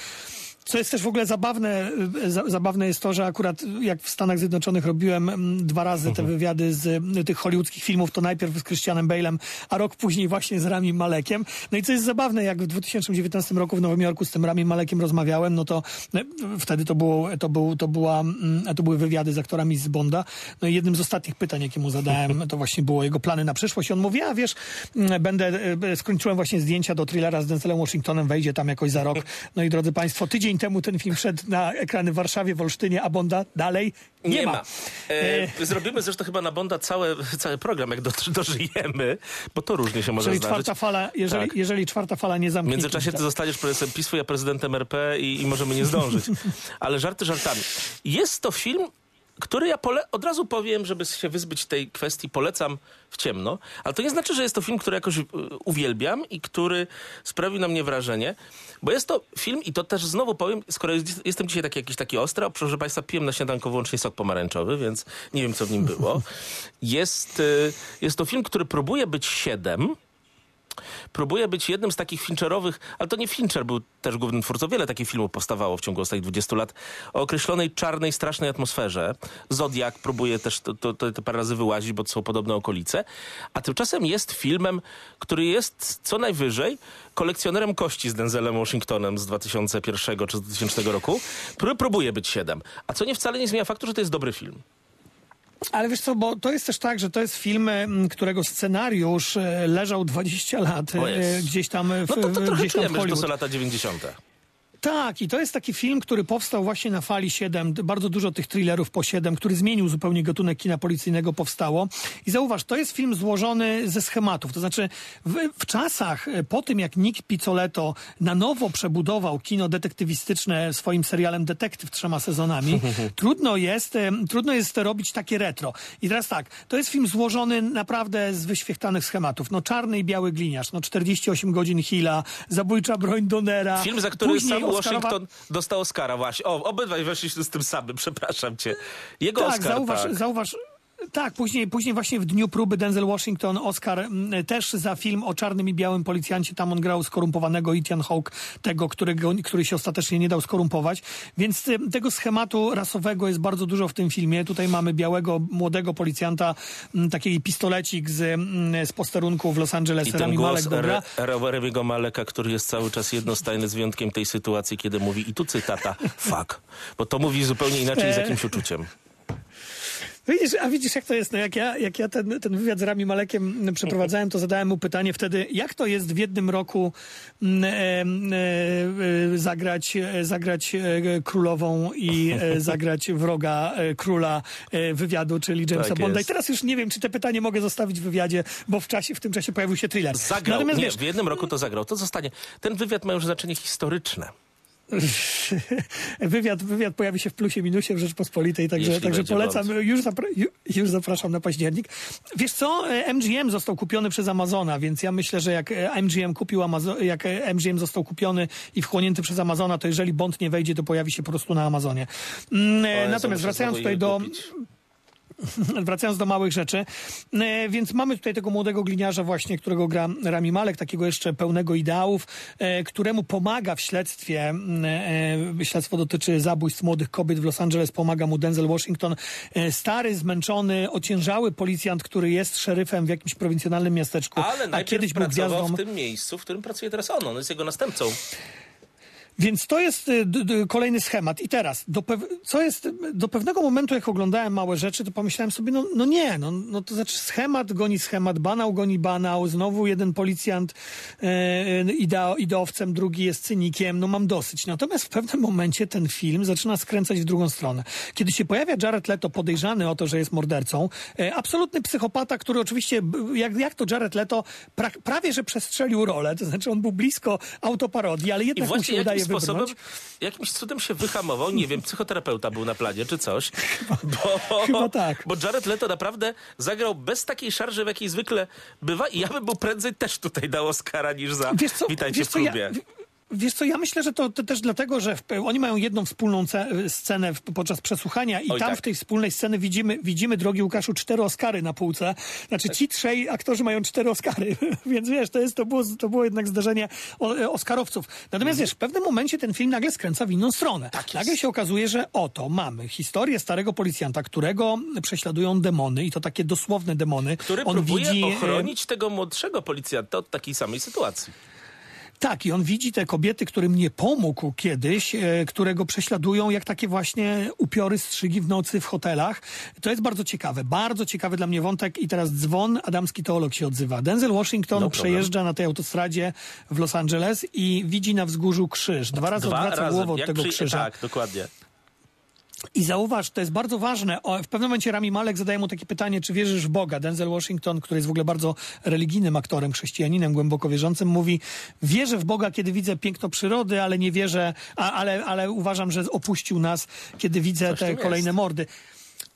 Co jest też w ogóle zabawne, za, zabawne jest to, że akurat jak w Stanach Zjednoczonych robiłem mm, dwa razy Mhm. te wywiady z mm, tych hollywoodzkich filmów, to najpierw z Christianem Bale'em, a rok później właśnie z Rami Malekiem. No i co jest zabawne, jak w 2019 roku w Nowym Jorku z tym Rami Malekiem rozmawiałem, no to e, wtedy to, było, to, był, to, była, mm, to były wywiady z aktorami z Bonda. No i jednym z ostatnich pytań, jakie mu zadałem, to właśnie było jego plany na przyszłość. I on mówi, a wiesz, mm, będę, e, skończyłem właśnie zdjęcia do thrillera z Denzelem Washingtonem, wejdzie tam jakoś za rok. No i drodzy Państwo, tydzień temu ten film wszedł na ekrany w Warszawie, w Olsztynie, a Bonda dalej nie, ma. E, zrobimy zresztą chyba na Bonda cały, cały program, jak do, dożyjemy, bo to różnie się może Jeżeli zdarzyć. czwarta fala, jeżeli, Tak. jeżeli czwarta fala nie W zamknie. międzyczasie ty zostaniesz prezesem PiSu, ja prezydentem RP i, i możemy nie zdążyć. Ale żarty żartami. Jest to film, który ja pole- od razu powiem, żeby się wyzbyć tej kwestii, polecam w ciemno. Ale to nie znaczy, że jest to film, który jakoś y, uwielbiam i który sprawił na mnie wrażenie. Bo jest to film, i to też znowu powiem, skoro jest, jestem dzisiaj taki, jakiś taki ostry, a proszę Państwa, piłem na śniadanko wyłącznie sok pomarańczowy, więc nie wiem, co w nim było. Jest, y, jest to film, który próbuje być siedem, próbuje być jednym z takich Fincherowych, ale to nie Fincher był też głównym twórcą. Wiele takich filmów powstawało w ciągu ostatnich 20 lat o określonej czarnej, strasznej atmosferze. Zodiak próbuje też to, to, to, to parę razy wyłazić, bo to są podobne okolice. A tymczasem jest filmem, który jest co najwyżej kolekcjonerem kości z Denzelem Washingtonem z 2001 czy z 2000 roku, który próbuje być siedem. A co nie wcale nie zmienia faktu, że to jest dobry film. Ale wiesz co, bo to jest też tak, że to jest film, m, którego scenariusz e, leżał 20 lat e, gdzieś tam w, No to, to trochę gdzieś tam czujemy, że to są lata 90. Tak, i to jest taki film, który powstał właśnie na fali 7. Bardzo dużo tych thrillerów po 7, który zmienił zupełnie gatunek kina policyjnego powstało. I zauważ, to jest film złożony ze schematów. To znaczy w, w czasach e, po tym, jak Nick Pizzoletto na nowo przebudował kino detektywistyczne swoim serialem Detektyw trzema sezonami, trudno jest, e, trudno jest robić takie retro. I teraz tak, to jest film złożony naprawdę z wyświechtanych schematów. No czarny i biały gliniarz, no 48 godzin Hilla, zabójcza broń Donera. Film, za który później sam Washington dostał Oscara właśnie. O, obydwaj weszliśmy z tym samym, przepraszam cię. Jego Tak, Oscar, zauważ, tak. zauważ. Tak, później, później właśnie w dniu próby Denzel Washington Oscar mm, też za film o czarnym i białym policjancie. Tam on grał skorumpowanego Ethan Hawke, tego, którego, który się ostatecznie nie dał skorumpować. Więc y, tego schematu rasowego jest bardzo dużo w tym filmie. Tutaj mamy białego, młodego policjanta, mm, taki pistolecik z, mm, z posterunku w Los Angeles. I ten Rami głos Malek Maleka, który jest cały czas jednostajny z wyjątkiem tej sytuacji, kiedy mówi i tu cytata, fuck. Bo to mówi zupełnie inaczej z E. jakimś uczuciem. Widzisz, a widzisz jak to jest, no jak ja, jak ja ten, ten wywiad z Rami Malekiem przeprowadzałem, to zadałem mu pytanie wtedy, jak to jest w jednym roku mm, e, e, e, zagrać, e, zagrać e, królową i zagrać wroga króla wywiadu, czyli Jamesa Tak Bonda. I teraz już nie wiem, czy te pytanie mogę zostawić w wywiadzie, bo w, czasie, w tym czasie pojawił się thriller. Zagrał, Natomiast nie, wiesz, w jednym roku to zagrał. To zostanie. Ten wywiad ma już znaczenie historyczne. wywiad, wywiad pojawi się w plusie minusie w Rzeczpospolitej, także, Jeśli także polecam, już, zapra ju- już zapraszam na październik. Wiesz co, E, MGM został kupiony przez Amazona, więc ja myślę, że jak e, MGM kupił Amazo jak e, MGM został kupiony i wchłonięty przez Amazona, to jeżeli Bond nie wejdzie, to pojawi się po prostu na Amazonie. Mm, e, Natomiast wracając tutaj do, kupić. wracając do małych rzeczy, e, więc mamy tutaj tego młodego gliniarza właśnie, którego gra Rami Malek, takiego jeszcze pełnego ideałów, e, któremu pomaga w śledztwie, m, e, śledztwo dotyczy zabójstw młodych kobiet w Los Angeles, pomaga mu Denzel Washington, stary, zmęczony, ociężały policjant, który jest szeryfem w jakimś prowincjonalnym miasteczku, Ale a kiedyś był gwiazdą. w tym miejscu, w którym pracuje teraz on. On jest jego następcą. Więc to jest y, kolejny schemat. I teraz, do co jest, do pewnego momentu, jak oglądałem małe rzeczy, to pomyślałem sobie, no, no nie, no, no to znaczy schemat goni schemat, banał goni banał, znowu jeden policjant e, ideo, ideowcem, drugi jest cynikiem, no mam dosyć. Natomiast w pewnym momencie ten film zaczyna skręcać w drugą stronę. Kiedy się pojawia Jared Leto podejrzany o to, że jest mordercą, e, absolutny psychopata, który oczywiście, jak, jak to Jared Leto, pra, prawie że przestrzelił rolę, to znaczy on był blisko autoparodii, ale jednak mu się udaje jakimś sposobem, jakimś cudem się wyhamował. Nie wiem, psychoterapeuta był na planie czy coś. Bo, chyba tak. Bo Jared Leto naprawdę zagrał bez takiej szarży, w jakiej zwykle bywa i ja bym był prędzej też tutaj dał Oscara niż za Wiesz co, Witajcie wiesz w co, ja, klubie. Wiesz co, ja myślę, że to, to też dlatego, że w, oni mają jedną wspólną ce, scenę w, podczas przesłuchania i Oj, tam tak. w tej wspólnej scenie widzimy, widzimy, drogi Łukaszu, cztery Oscary na półce. Znaczy ci trzej aktorzy mają cztery Oscary, więc wiesz, to, jest, to, było, to było jednak zdarzenie o, e, Oscarowców. Natomiast wiesz, w pewnym momencie ten film nagle skręca w inną stronę. Tak nagle się okazuje, że oto mamy historię starego policjanta, którego prześladują demony i to takie dosłowne demony. Który On próbuje widzi, e, ochronić tego młodszego policjanta od takiej samej sytuacji. Tak, i on widzi te kobiety, którym nie pomógł kiedyś, e, którego prześladują jak takie właśnie upiory strzygi w nocy w hotelach. To jest bardzo ciekawe, bardzo ciekawy dla mnie wątek i teraz dzwon, adamski teolog się odzywa. Denzel Washington No przejeżdża na tej autostradzie w Los Angeles i widzi na wzgórzu krzyż. Dwa razy Dwa odwraca razy. głowę od Jak tego przy- krzyża. Tak, dokładnie. I zauważ, to jest bardzo ważne. O, w pewnym momencie Rami Malek zadaje mu takie pytanie, czy wierzysz w Boga? Denzel Washington, który jest w ogóle bardzo religijnym aktorem, chrześcijaninem, głęboko wierzącym, mówi, wierzę w Boga, kiedy widzę piękno przyrody, ale nie wierzę, a, ale, ale uważam, że opuścił nas, kiedy widzę Coś te kolejne mordy.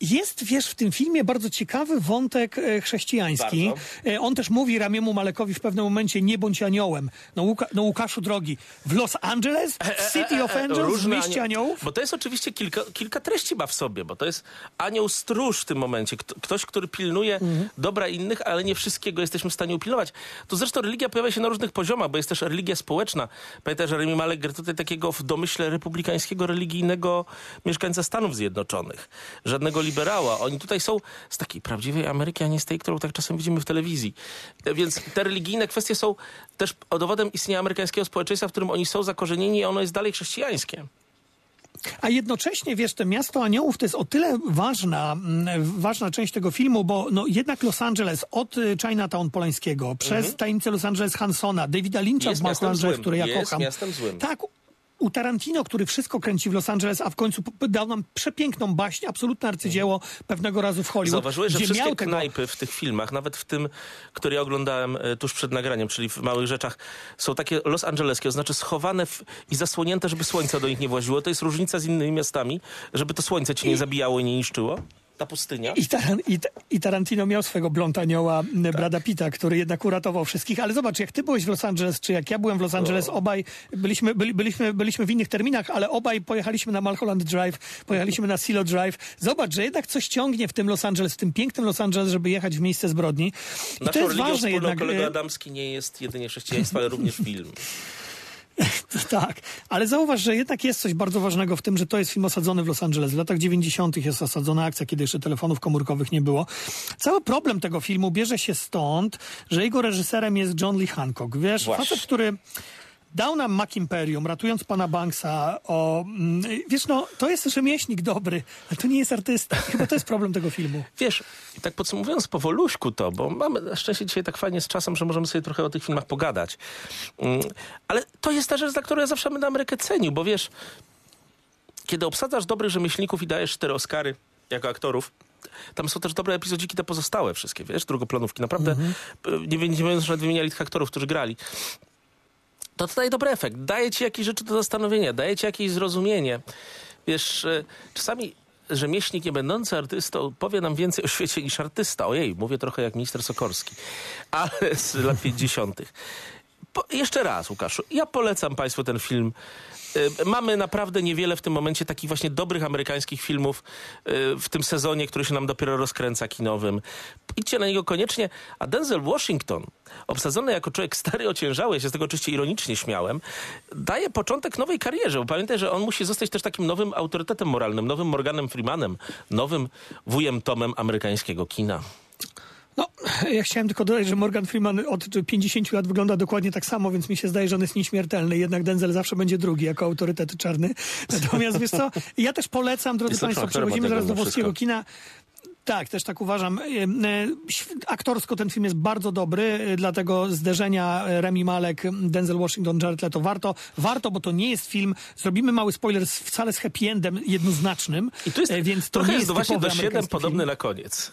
Jest, wiesz, w tym filmie bardzo ciekawy wątek e, chrześcijański. Bardzo. E, on też mówi Ramiemu Malekowi w pewnym momencie, nie bądź aniołem. No, Łuka, no Łukaszu drogi, w Los Angeles, w City of Angels, w E, mieście anioł- aniołów, Bo to jest oczywiście kilka, kilka treści ma w sobie, bo to jest anioł stróż w tym momencie. Kto, ktoś, który pilnuje Mhm. dobra innych, ale nie wszystkiego jesteśmy w stanie upilnować. To zresztą religia pojawia się na różnych poziomach, bo jest też religia społeczna. Pamiętaj, że Remi Malek tutaj takiego w domyśle republikańskiego, religijnego mieszkańca Stanów Zjednoczonych. Żadnego liberała. Oni tutaj są z takiej prawdziwej Ameryki, a nie z tej, którą tak czasem widzimy w telewizji. Więc te religijne kwestie są też dowodem istnienia amerykańskiego społeczeństwa, w którym oni są zakorzenieni i ono jest dalej chrześcijańskie. A jednocześnie, wiesz, to Miasto Aniołów to jest o tyle ważna, mm, ważna część tego filmu, bo no, jednak Los Angeles od y, Chinatown Polańskiego, przez tajemnicę Los Angeles Hansona, Davida Lyncha Mhm. Jest w Drive, złym. który ja Jest kocham. miastem złym. Tak, u Tarantino, który wszystko kręci w Los Angeles, a w końcu dał nam przepiękną baśń, absolutne arcydzieło pewnego razu w Hollywood. Zauważyłeś, że wszystkie miał tego- knajpy w tych filmach, nawet w tym, który ja oglądałem e, tuż przed nagraniem, czyli w Małych Rzeczach, są takie Los Angeleskie, to znaczy schowane w, i zasłonięte, żeby słońce do nich nie właziło. To jest różnica z innymi miastami, żeby to słońce cię nie zabijało i nie niszczyło. Ta pustynia. I, Taran, i, I Tarantino miał swego blond anioła Tak. Brada Pitta, który jednak uratował wszystkich. Ale zobacz, jak ty byłeś w Los Angeles, czy jak ja byłem w Los Angeles, obaj byliśmy, byli, byliśmy, byliśmy w innych terminach, ale obaj pojechaliśmy na Mulholland Drive, pojechaliśmy na Silo Drive. Zobacz, że jednak coś ciągnie w tym Los Angeles, w tym pięknym Los Angeles, żeby jechać w miejsce zbrodni. I Naszą to jest ważne jednak. kolego e, Adamski, nie jest jedynie chrześcijaństwo, ale również film. Tak, ale zauważ, że jednak jest coś bardzo ważnego w tym, że to jest film osadzony w Los Angeles. W latach 90. jest osadzona akcja, kiedy jeszcze telefonów komórkowych nie było. Cały problem tego filmu bierze się stąd, że jego reżyserem jest John Lee Hancock. Wiesz, Właśnie. facet, który dał nam Mac Imperium, ratując pana Banksa, o, mm, wiesz, no, to jest rzemieślnik dobry, ale to nie jest artysta. Chyba to jest problem tego filmu. Wiesz, i tak podsumowując powoluśku to, bo mamy na szczęście dzisiaj tak fajnie z czasem, że możemy sobie trochę o tych filmach pogadać. Mm, Ale to jest ta rzecz, za którą ja zawsze będę Amerykę cenił, bo wiesz, kiedy obsadzasz dobrych rzemieślników i dajesz cztery Oscary jako aktorów, tam są też dobre epizodziki te pozostałe wszystkie, wiesz, drugoplanówki. Naprawdę, y, nie będziemy nawet wymieniali tych aktorów, którzy grali. To daje dobry efekt. Daje ci jakieś rzeczy do zastanowienia, daje ci jakieś zrozumienie. Wiesz, y, czasami rzemieślnik nie będący artystą powie nam więcej o świecie niż artysta. Ojej, mówię trochę jak minister Sokorski. Ale z lat 50. Po, jeszcze raz, Łukaszu, ja polecam Państwu ten film. Y, Mamy naprawdę niewiele w tym momencie takich właśnie dobrych amerykańskich filmów y, w tym sezonie, który się nam dopiero rozkręca kinowym. Idźcie na niego koniecznie. A Denzel Washington, obsadzony jako człowiek stary, ociężały, ja się z tego oczywiście ironicznie śmiałem, daje początek nowej karierze. Bo pamiętaj, że on musi zostać też takim nowym autorytetem moralnym, nowym Morganem Freemanem, nowym wujem Tomem amerykańskiego kina. No, ja chciałem tylko dodać, że Morgan Freeman od 50 lat wygląda dokładnie tak samo, więc mi się zdaje, że on jest nieśmiertelny. Jednak Denzel zawsze będzie drugi jako autorytet czarny. Natomiast wiesz co, ja też polecam, drodzy Państwo, przechodzimy od zaraz do włoskiego kina. Tak, też tak uważam. E, e, Aktorsko ten film jest bardzo dobry, e, dlatego zderzenia Remi Malek, Denzel Washington, Jared Leto warto. Warto, bo to nie jest film, zrobimy mały spoiler, wcale z happy endem jednoznacznym. I tu jest, więc to trochę nie jest jest właśnie do 7 amerykański podobny film. na koniec.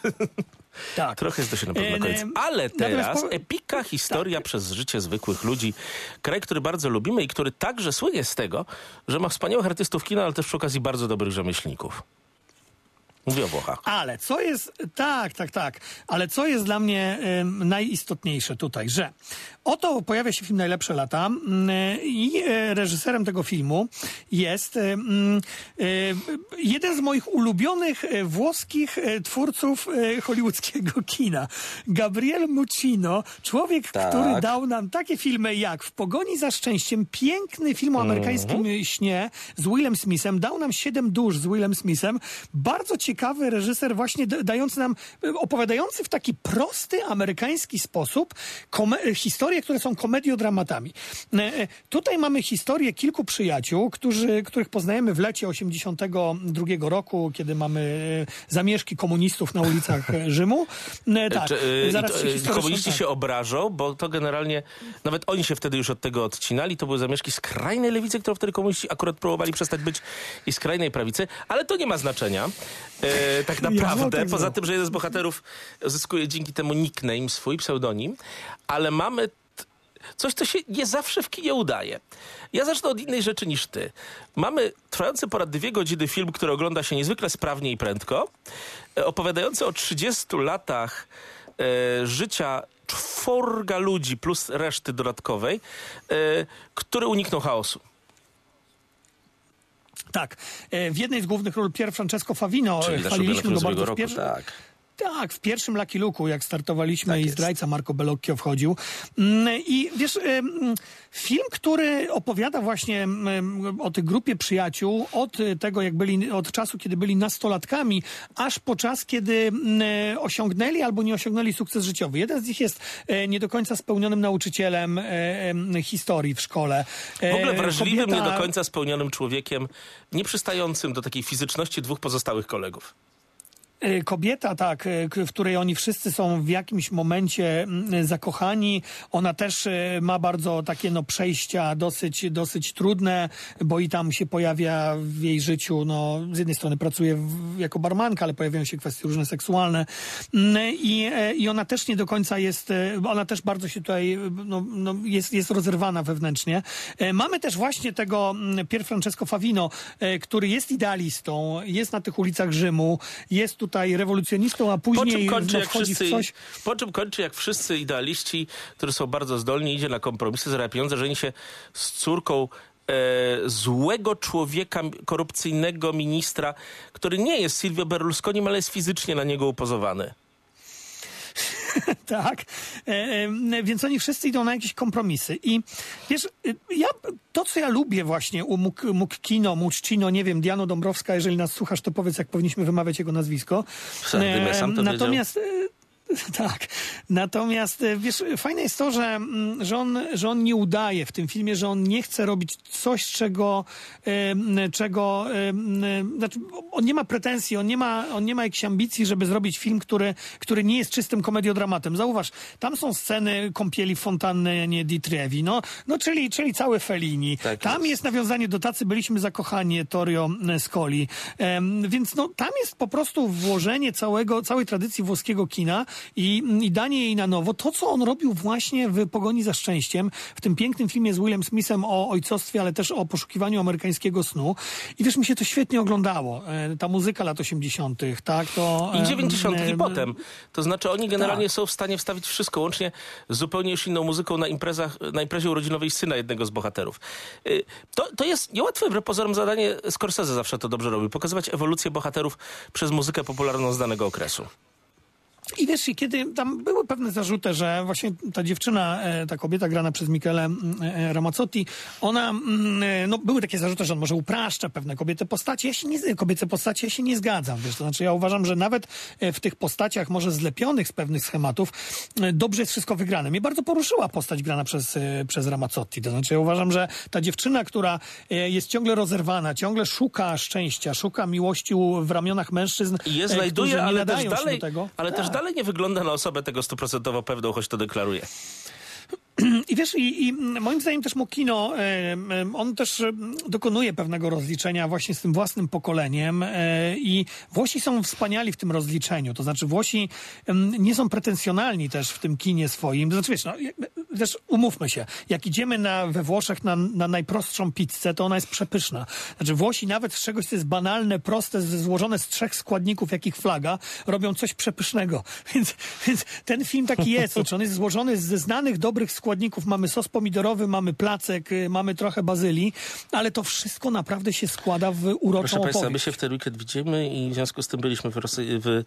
Tak. Trochę jest do 7 podobny na koniec. Ale teraz po- epika historia przez życie zwykłych ludzi. Kraj, który bardzo lubimy i który także słynie z tego, że ma wspaniałych artystów kina, ale też przy okazji bardzo dobrych rzemieślników. Mówię o Włochach. Ale co jest, tak, tak, tak, ale co jest dla mnie em, najistotniejsze tutaj, że oto pojawia się film Najlepsze lata mm, i e, reżyserem tego filmu jest e, jeden z moich ulubionych e, włoskich twórców hollywoodzkiego kina. Gabriel Muccino, człowiek, Tak. który dał nam takie filmy jak W pogoni za szczęściem, piękny film o amerykańskim śnie z Willem Smithem, dał nam Siedem dusz z Willem Smithem, bardzo ciekawy reżyser właśnie dający nam, opowiadający w taki prosty, amerykański sposób historie, które są komediodramatami. E, e, Tutaj mamy historię kilku przyjaciół, którzy, których poznajemy w lecie 82 roku, kiedy mamy e, zamieszki komunistów na ulicach Rzymu. E, Tak, Czy, zaraz i to, się komuniści tak. się obrażą, bo to generalnie, nawet oni się wtedy już od tego odcinali. To były zamieszki skrajnej lewicy, którą wtedy komuniści akurat próbowali przestać być i skrajnej prawicy, ale to nie ma znaczenia. E, tak Ja naprawdę, tak poza tym, że jeden z bohaterów zyskuje dzięki temu nickname, swój pseudonim, ale mamy coś, co się nie zawsze w kinie udaje. Ja zacznę od innej rzeczy niż ty. Mamy trwający ponad dwie godziny film, który ogląda się niezwykle sprawnie i prędko, e, opowiadający o 30 latach e, życia czworga ludzi plus reszty dodatkowej, e, który uniknął chaosu. Tak. E, W jednej z głównych ról Pier Francesco Favino. Czyli e, Chwaliliśmy go bardzo roku, pierwszym... tak. Tak, w pierwszym Lucky jak startowaliśmy Tak i zdrajca Marco Bellocchio wchodził. Mm, I wiesz, film, który opowiada właśnie o tej grupie przyjaciół od tego, jak byli, od czasu, kiedy byli nastolatkami, aż po czas, kiedy mm, osiągnęli albo nie osiągnęli sukces życiowy. Jeden z nich jest e, nie do końca spełnionym nauczycielem e, historii w szkole. W ogóle E, wrażliwym, kobieta- nie do końca spełnionym człowiekiem, nieprzystającym do takiej fizyczności dwóch pozostałych kolegów. E, Kobieta, tak, e, w której oni wszyscy są w jakimś momencie mm, zakochani. Ona też e, ma bardzo takie no, przejścia dosyć, dosyć trudne, bo i tam się pojawia w jej życiu, no, z jednej strony pracuje jako barmanka, ale pojawiają się kwestie różne seksualne. Mm, I, I ona też nie do końca jest, ona też bardzo się tutaj, no, no, jest, jest rozerwana wewnętrznie. Mamy też właśnie tego mm, Pier Francesco Favino, który jest idealistą, jest na tych ulicach Rzymu, jest tutaj rewolucjonistą, a Po czym później kończy, no, jak wszyscy, coś. po czym kończy jak wszyscy idealiści, którzy są bardzo zdolni, idzie na kompromisy, zarabia pieniądze, żeni się z córką e, złego człowieka, korupcyjnego ministra, który nie jest Silvio Berlusconi, ale jest fizycznie na niego upozowany. Tak. E, e, więc oni wszyscy idą na jakieś kompromisy. I wiesz, e, ja, to co ja lubię właśnie u Muk, Mukkino, Muccino, nie wiem, Diano Dąbrowska, jeżeli nas słuchasz, to powiedz, jak powinniśmy wymawiać jego nazwisko. Ja sam to natomiast e, Tak. Natomiast e, wiesz, fajne jest to, że, mm, że, on, że on nie udaje w tym filmie, że on nie chce robić coś, czego, czego em, znaczy, on nie ma pretensji, on nie ma, on nie ma jakichś ambicji, żeby zrobić film, który, który nie jest czystym komediodramatem. Zauważ, tam są sceny kąpieli w fontannie di Trevi, no, no czyli, czyli całe Fellini. Tak tam jest. jest nawiązanie do tacy byliśmy zakochani Ettore Scoli. Em, więc no, tam jest po prostu włożenie całego, całej tradycji włoskiego kina i, i danie jej na nowo. To, co on robił właśnie w Pogoni za Szczęściem, w tym pięknym filmie z Willem Smithem o ojcostwie, ale też o poszukiwaniu amerykańskiego snu. I wiesz, mi się to świetnie oglądało. E, ta muzyka lat 80., tak? To, I em, 90. i em, potem. To znaczy oni generalnie tak. są w stanie wstawić wszystko, łącznie z zupełnie już inną muzyką na imprezach, na imprezie urodzinowej syna jednego z bohaterów. Y, To, to jest niełatwe wbrew pozorom zadanie, Scorsese zawsze to dobrze robił, pokazywać ewolucję bohaterów przez muzykę popularną z danego okresu. I wiesz, kiedy tam były pewne zarzuty, że właśnie ta dziewczyna, e, ta kobieta grana przez Michele mm, e, Ramazzotti, ona, mm, e, no były takie zarzuty, że on może upraszcza pewne kobiete postacie. Ja się nie, kobiece postacie ja się nie zgadzam, wiesz, to znaczy ja uważam, że nawet e, w tych postaciach może zlepionych z pewnych schematów e, dobrze jest wszystko wygrane. Mnie bardzo poruszyła postać grana przez, e, przez Ramazzotti, to znaczy ja uważam, że ta dziewczyna, która e, jest ciągle rozerwana, ciągle szuka szczęścia, szuka miłości w ramionach mężczyzn, I je e, znajduje, ale też, nadają się dalej, do tego. ale też Tak. Dalej nie wygląda na osobę tego stuprocentowo pewną, choć to deklaruje. I wiesz, i, i moim zdaniem też Mokino, em, em, on też em, dokonuje pewnego rozliczenia właśnie z tym własnym pokoleniem e, i Włosi są wspaniali w tym rozliczeniu, to znaczy Włosi nie są pretensjonalni też w tym kinie swoim, to znaczy wiesz, no, też umówmy się, jak idziemy na, we Włoszech na, na najprostszą pizzę, to ona jest przepyszna. Znaczy Włosi nawet z czegoś, co jest banalne, proste, złożone z trzech składników, jakich flaga, robią coś przepysznego. Więc, więc ten film taki jest, znaczy on jest złożony ze znanych, dobrych składników. Mamy sos pomidorowy, mamy placek, y, mamy trochę bazylii, ale to wszystko naprawdę się składa w uroczą Proszę Państwa, my opowieść. się w ten weekend widzimy i w związku z tym byliśmy w, Rosy- w,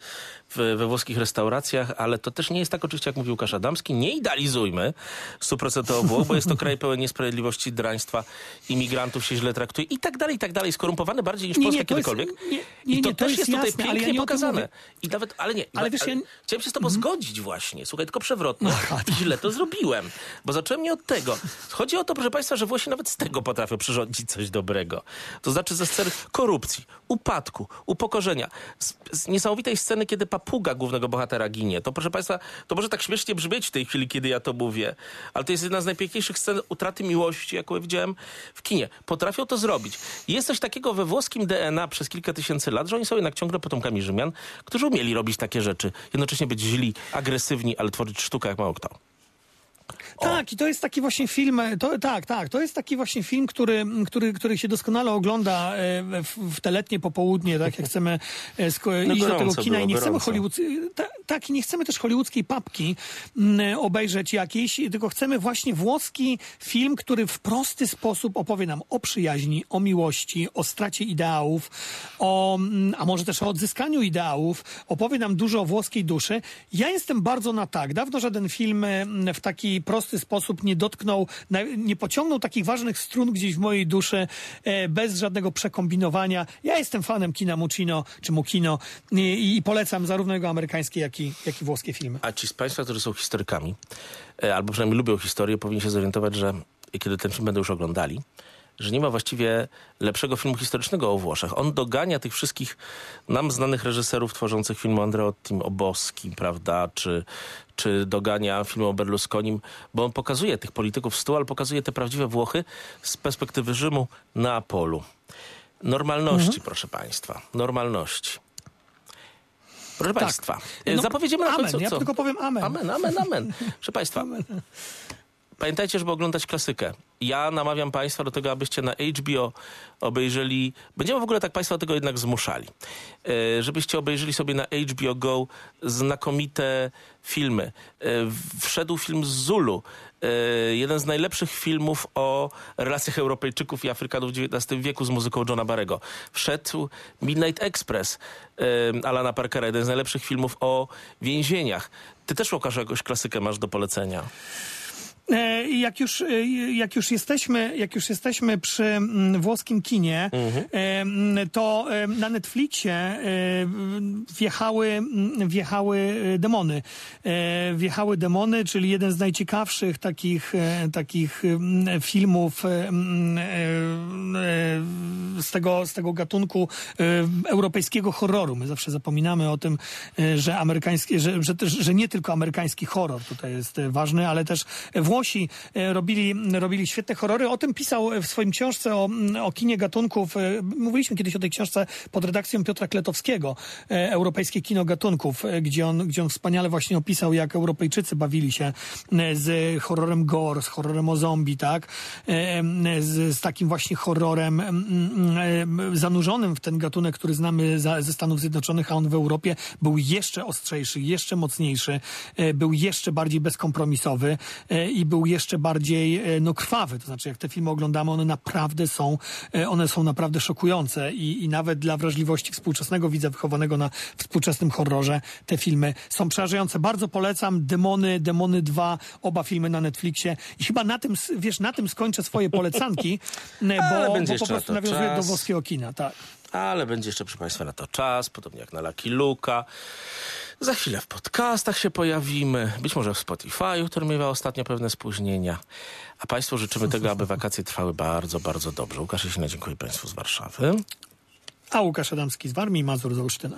w, we włoskich restauracjach, ale to też nie jest tak oczywiście, jak mówił Łukasz Adamski. Nie idealizujmy stuprocentowo Włoch, bo jest to kraj pełen niesprawiedliwości, draństwa, imigrantów się źle traktuje i tak dalej, i tak dalej. Skorumpowany bardziej niż Nie, Polska nie, jest- kiedykolwiek. nie, nie, I to nie, to też jest jest tutaj jasne, ale pięknie ja pokazane. I nawet, ale nie, Ale wiesz, ja- chciałem się z tobą zgodzić właśnie. Słuchaj, tylko przewrotnie. I źle to zrobiłem, bo zacząłem nie od tego. Chodzi o to, proszę Państwa, że Włosi nawet z tego potrafią przyrządzić coś dobrego. To znaczy ze scen korupcji, upadku, upokorzenia, z, z niesamowitej sceny, kiedy papuga głównego bohatera ginie. To proszę Państwa, to może tak śmiesznie brzmieć w tej chwili, kiedy ja to mówię, ale to jest jedna z najpiękniejszych scen utraty miłości, jaką widziałem w kinie. Potrafią to zrobić. Jest coś takiego we włoskim DNA przez kilka tysięcy lat, że oni są jednak ciągle potomkami Rzymian, którzy umieli robić takie rzeczy. Jednocześnie być źli, agresywni, ale tworzyć sztukę jak mało kto. Tak, i to jest taki właśnie film, to, tak, tak, to jest taki właśnie film, który, który, który się doskonale ogląda e, w, w te letnie popołudnie, tak, jak chcemy e, No iść do tego kina i nie chcemy. Hollywood, ta, tak, i nie chcemy też hollywoodzkiej papki mm, obejrzeć jakiejś, tylko chcemy właśnie włoski film, który w prosty sposób opowie nam o przyjaźni, o miłości, o stracie ideałów, o, a może też o odzyskaniu ideałów, opowie nam dużo o włoskiej duszy. Ja jestem bardzo na tak. Dawno żaden film w taki prosty sposób nie dotknął, nie pociągnął takich ważnych strun gdzieś w mojej duszy e, bez żadnego przekombinowania. Ja jestem fanem kina Muccino czy Muccino i, i polecam zarówno jego amerykańskie, jak i, jak i włoskie filmy. A ci z Państwa, którzy są historykami, e, albo przynajmniej lubią historię, powinni się zorientować, że kiedy ten film będą już oglądali, że nie ma właściwie lepszego filmu historycznego o Włoszech. On dogania tych wszystkich nam znanych reżyserów tworzących film o Andreottim, o Boskim, prawda, czy, czy dogania filmu o Berlusconim, bo on pokazuje tych polityków stu, ale pokazuje te prawdziwe Włochy z perspektywy Rzymu, Neapolu. Normalności, proszę Państwa, normalności. Proszę Państwa, e, No, zapowiedziemy na amen. końcu Ja co? tylko powiem amen. Amen, amen, amen. Proszę Państwa, pamiętajcie, żeby oglądać klasykę. Ja namawiam Państwa do tego, abyście na HBO obejrzeli... Będziemy w ogóle tak Państwa do tego jednak zmuszali. E, żebyście obejrzeli sobie na HBO Go znakomite filmy. E, wszedł film z Zulu. E, jeden z najlepszych filmów o relacjach Europejczyków i Afrykanów w XIX wieku z muzyką Johna Barrego. Wszedł Midnight Express Alana Parkera, jeden z najlepszych filmów o więzieniach. Ty też, Łukasz, jakąś klasykę masz do polecenia. E, i Jak już, e, jak już jesteśmy, jak już jesteśmy przy mm, włoskim kinie, e, mm, to na Netflixie wjechały, mm, wjechały demony. Wjechały demony, czyli jeden z najciekawszych takich, takich filmów z tego, z tego gatunku europejskiego horroru. My zawsze zapominamy o tym, że amerykański, że, że, że nie tylko amerykański horror tutaj jest ważny, ale też Włosi e, robili, robili świetne horrory. O tym pisał w swoim książce o, o kinie gatunków. e, Mówiliśmy kiedyś o tej książce pod redakcją Piotra Kletowskiego, e, Europejskie kino gatunków, gdzie on, gdzie on wspaniale właśnie opisał, jak Europejczycy bawili się z horrorem gore, z horrorem o zombie, tak? Z, z takim właśnie horrorem mm, mm, zanurzonym w ten gatunek, który znamy ze Stanów Zjednoczonych, a on w Europie był jeszcze ostrzejszy, jeszcze mocniejszy, był jeszcze bardziej bezkompromisowy i był jeszcze bardziej e, no, krwawy. To znaczy, jak te filmy oglądamy, one naprawdę są, e, one są naprawdę szokujące i, i nawet dla wrażliwości współczesnego widza wychowanego na współczesnym horrorze te filmy są przerażające. Bardzo polecam Demony, Demony 2, oba filmy na Netflixie i chyba na tym, wiesz, na tym skończę swoje polecanki, e, bo, bo po na prostu to nawiązuję do czas. włoskiego kina, tak. Ale będzie jeszcze, proszę Państwa, na to czas, podobnie jak na Lucky Luka. Za chwilę w podcastach się pojawimy, być może w Spotify, który miewa ostatnio pewne spóźnienia. A Państwu życzymy tego, aby wakacje trwały bardzo, bardzo dobrze. Łukasz Jasina, dziękuję Państwu z Warszawy. A Łukasz Adamski z Warmii, Mazur z Olsztyna.